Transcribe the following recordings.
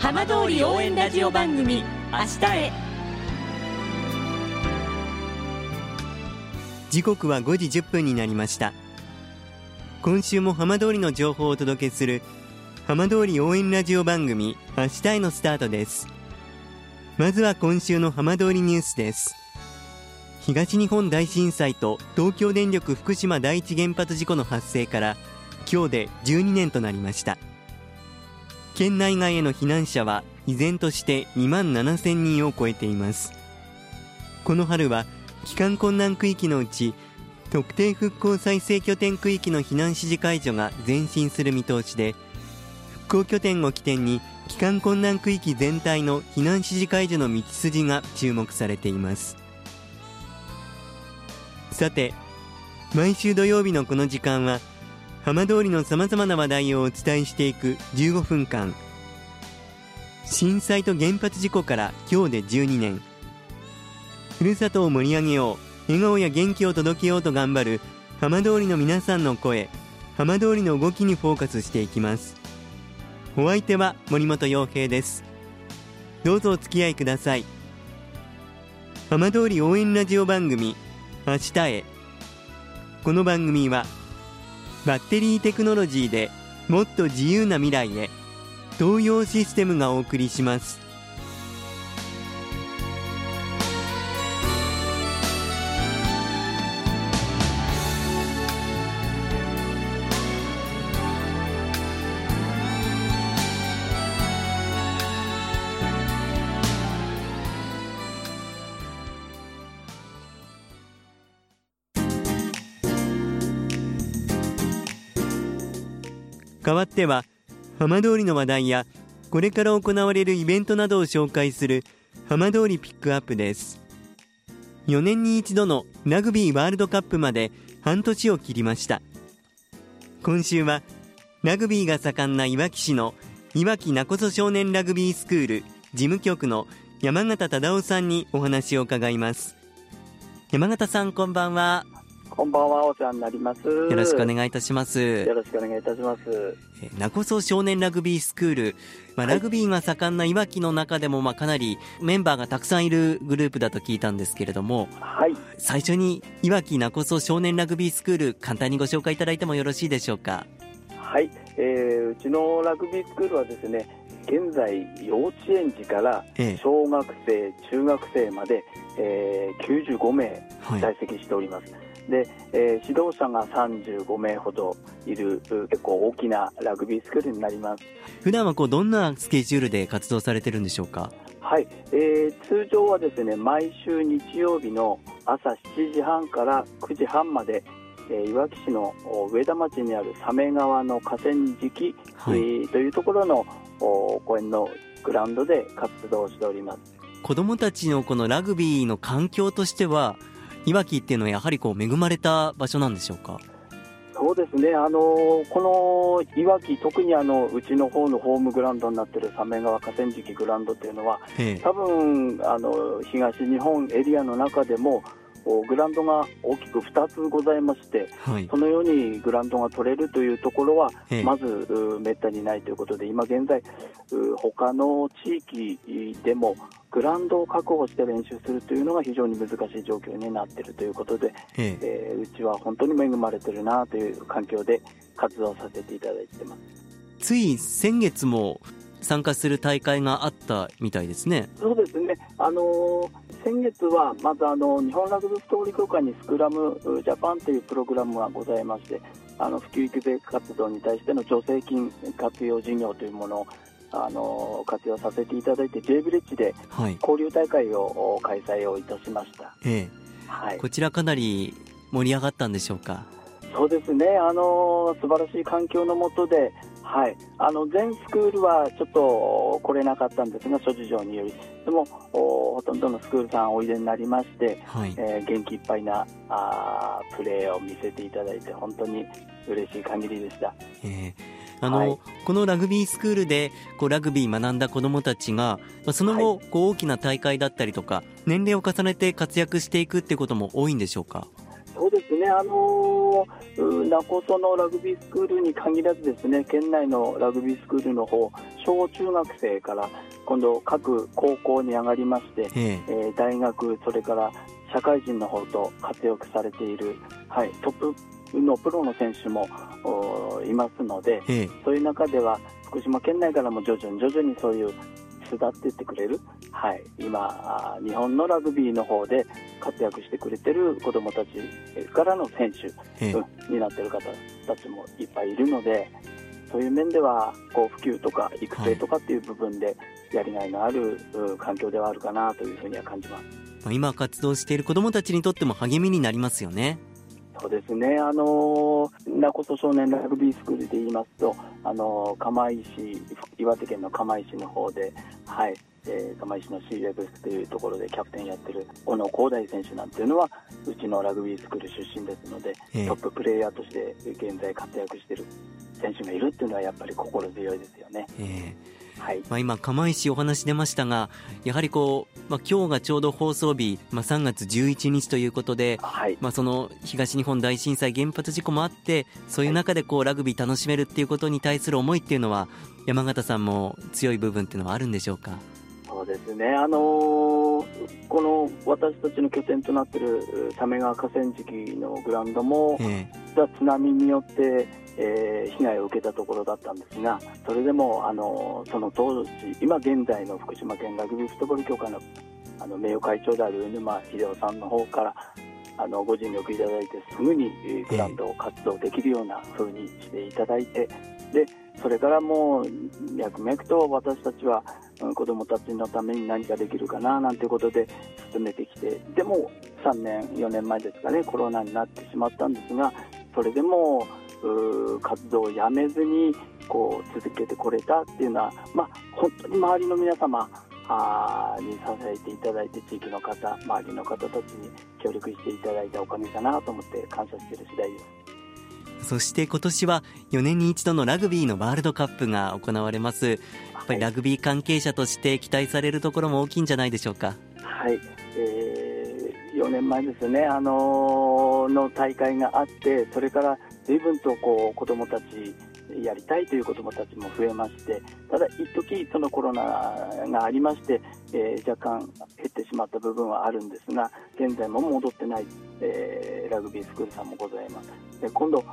浜通り応援ラジオ番組明日へ。時刻は5時10分になりました。今週も浜通りの情報をお届けする浜通り応援ラジオ番組明日へのスタートです。まずは今週の浜通りニュースです。東日本大震災と東京電力福島第一原発事故の発生から今日で12年となりました。県内外への避難者は依然として2万7000人を超えています。この春は帰還困難区域のうち特定復興再生拠点区域の避難指示解除が前進する見通しで復興拠点を起点に帰還困難区域全体の避難指示解除の道筋が注目されています。さて毎週土曜日のこの時間は浜通りのさまざまな話題をお伝えしていく15分間。震災と原発事故から今日で12年。ふるさとを盛り上げよう。笑顔や元気を届けようと頑張る浜通りの皆さんの声。浜通りの動きにフォーカスしていきます。お相手は森本洋平です。どうぞお付き合いください。浜通り応援ラジオ番組明日へ。この番組はバッテリーテクノロジーでもっと自由な未来へ。東洋システムがお送りします。代わっては浜通りの話題やこれから行われるイベントなどを紹介する浜通りピックアップです。4年に一度のラグビーワールドカップまで半年を切りました。今週はラグビーが盛んないわき市のいわきなこそ少年ラグビースクール事務局の山形忠夫さんにお話を伺います。山形さんこんばんは。こんばんは、お世話になります。よよろしくお願いいたしますよろしくお願いいたします。えー名古屋少年ラグビースクール、まあ、はいラグビーが盛んないわきの中でも、まあ、かなりメンバーがたくさんいるグループだと聞いたんですけれどもはい。最初にいわきなこそ少年ラグビースクール簡単にご紹介いただいてもよろしいでしょうか？はい。えー、うちのラグビースクールはですね、現在、幼稚園児からええ小学生、中学生まで、えー、95名はい在籍しております。で、えー指導者が35名ほどいるう結構大きなラグビースクールになります。普段はこうどんなスケジュールで活動されてるんでしょうか？はい、えー通常はですね毎週日曜日の朝7時半から9時半まで、えーいわき市のお上田町にある鮫川の河川敷、はいえーというところのお公園のグラウンドで活動しております。子どもたちのこのラグビーの環境としてはいわきっていうのはやはりこう恵まれた場所なんでしょうか？そうですね、あのーこのいわき、特にあのうちの方のホームグラウンドになっている鮫川河川敷グラウンドっていうのは、ええ。多分あの東日本エリアの中でもおグラウンドが大きく2つございまして、はい。そのようにグラウンドが取れるというところは、ええ。まずうめったにないということで、今現在、う他の地域でもグラウンドを確保して練習するというのが非常に難しい状況になっているということで、ええ。えーうちは本当に恵まれてるなという環境で活動させていただいてます。つい先月も参加する大会があったみたいですね。そうですね、あのー先月はまずあの日本ラグビーストーリー協会にスクラムジャパンというプログラムがございまして、あの普及育成活動に対しての助成金活用事業というものを、あのー活用させていただいて、J ビレッジではい。交流大会をお開催をいたしました。えはい。え、こちらかなり盛り上がったんでしょうか？そうですね、あの素晴らしい環境の下で、はい、あの全スクールはちょっと来れなかったんですが、諸事情により、でもおほとんどのスクールさんおいでになりまして、はい。えー元気いっぱいなあープレーを見せていただいて、本当に嬉しい限りでした。ええあの、はい。このラグビースクールでこうラグビー学んだ子どもたちが、まあ、その後、こう大きな大会だったりとか年齢を重ねて活躍していくってことも多いんでしょうか？ですね、あのー、名古屋のラグビースクールに限らずですね県内のラグビースクールの方小中学生から今度各高校に上がりまして、ええ。ー、大学それから社会人の方と活躍されている、はい、トップのプロの選手もいますので、ええ、そういう中では福島県内からも徐々に徐々にそういう巣立っていってくれる、はい、今、日本のラグビーの方で活躍してくれてる子どもたちからの選手、ええ、になっている方たちもいっぱいいるので、そういう面ではこう普及とか育成とかっていう部分でやりがいのある環境ではあるかなというふうには感じます。まあ、今活動している子どもたちにとっても励みになりますよね。そうですね、あの名古屋少年ラグビースクールで言いますと、あの釜石、岩手県の釜石の方で、はい、えー、釜石の c レブスというところでキャプテンやってる小野光大選手なんていうのは、うちのラグビースクール出身ですので、えー、トッププレーヤーとして現在活躍している選手がいるっていうのは、やっぱり心強いですよね。えーはいまあ、今、釜石お話出ましたが、やはりこう、まあ今日がちょうど放送日、まあ、3月11日ということで、はい、まあ、その東日本大震災、原発事故もあって、そういう中でこうラグビー楽しめるっていうことに対する思いっていうのは、山形さんも強い部分っていうのはあるんでしょうか？ですね、あのー、この私たちの拠点となっている鮫川河川敷のグラウンドも、えー、津波によってえー、被害を受けたところだったんですが、それでもあのその当時、今現在の福島県ラグビーフットボール協会のあの名誉会長である沼秀夫さんの方からあのご尽力いただいてすぐにグランドを活動できるような風にしていただいて、でそれからもう脈々と私たちは、うん、子どもたちのために何かできるかななんてことで進めてきてでも3年4年前ですかねコロナになってしまったんですがそれでも活動をやめずにこう続けてこれたっていうのは、まあ、本当に周りの皆様あに支えていただいて地域の方周りの方たちに協力していただいたおかげかなと思って感謝している次第です。そして今年は4年に一度のラグビーのワールドカップが行われます。やっぱりラグビー関係者として期待されるところも大きいんじゃないでしょうか？はい、えー、4年前ですね、あのー、の大会があってそれから随分とこう子どもたちやりたいという子どもたちも増えましてただ一時そのコロナがありまして、えー、若干減ってしまった部分はあるんですが現在も戻ってない、えー、ラグビースクールさんもございます今度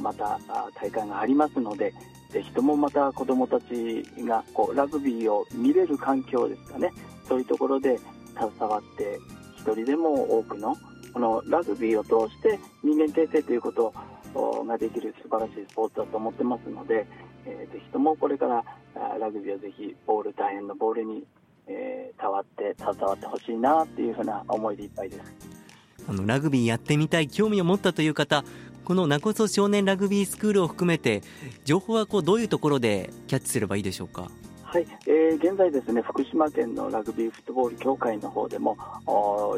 また大会がありますのでぜひともまた子どもたちがこうラグビーを見れる環境ですかね。そういうところで携わって一人でも多くのこのラグビーを通して人間形成ということができる素晴らしいスポーツだと思ってますので、えー、ぜひともこれからラグビーをぜひボール大変なボールに、えー、触って携わってほしいなっていうふうな思いでいっぱいです。あのラグビーやってみたい興味を持ったという方この名古屋少年ラグビースクールを含めて情報はこうどういうところでキャッチすればいいでしょうか？はい、えー、現在ですね福島県のラグビーフットボール協会の方でも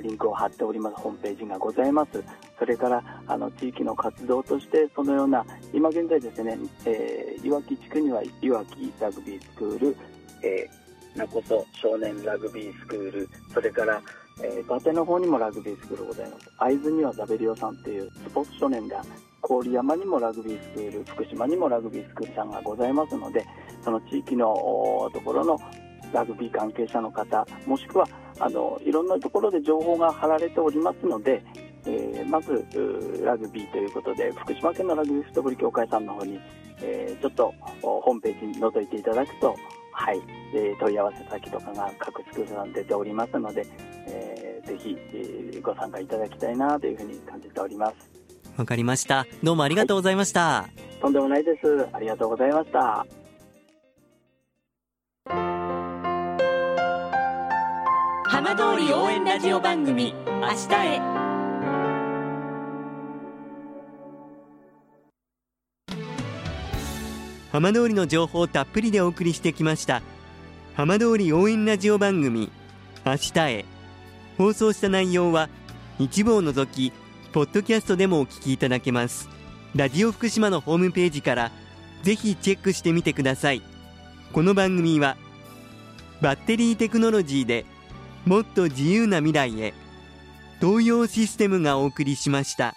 リンクを貼っておりますホームページがございます。それからあの地域の活動としてそのような今現在ですね、えー、いわき地区にはいわきラグビースクール、えー、名古屋少年ラグビースクールそれからえー、伊達の方にもラグビースクールございます会津にはザベリオさんというスポーツ少年が郡山にもラグビースクール福島にもラグビースクールさんがございますのでその地域のところのラグビー関係者の方もしくはあのいろんなところで情報が貼られておりますので、えー、まずラグビーということで福島県のラグビーフットボール協会さんの方に、えー、ちょっとホームページに覗いていただくと、はい。えー、問い合わせ先とかが各スクールさん出ておりますので、えー、ぜひ、えー、ご参加いただきたいなというふうに感じております。わかりました。どうもありがとうございました、はい、とんでもないです。ありがとうございました。浜通り応援ラジオ番組明日へ浜通りの情報をたっぷりでお送りしてきました浜通り応援ラジオ番組明日へ放送した内容は一部を除きポッドキャストでもお聞きいただけますラジオ福島のホームページからぜひチェックしてみてくださいこの番組はバッテリーテクノロジーでもっと自由な未来へ東洋システムがお送りしました。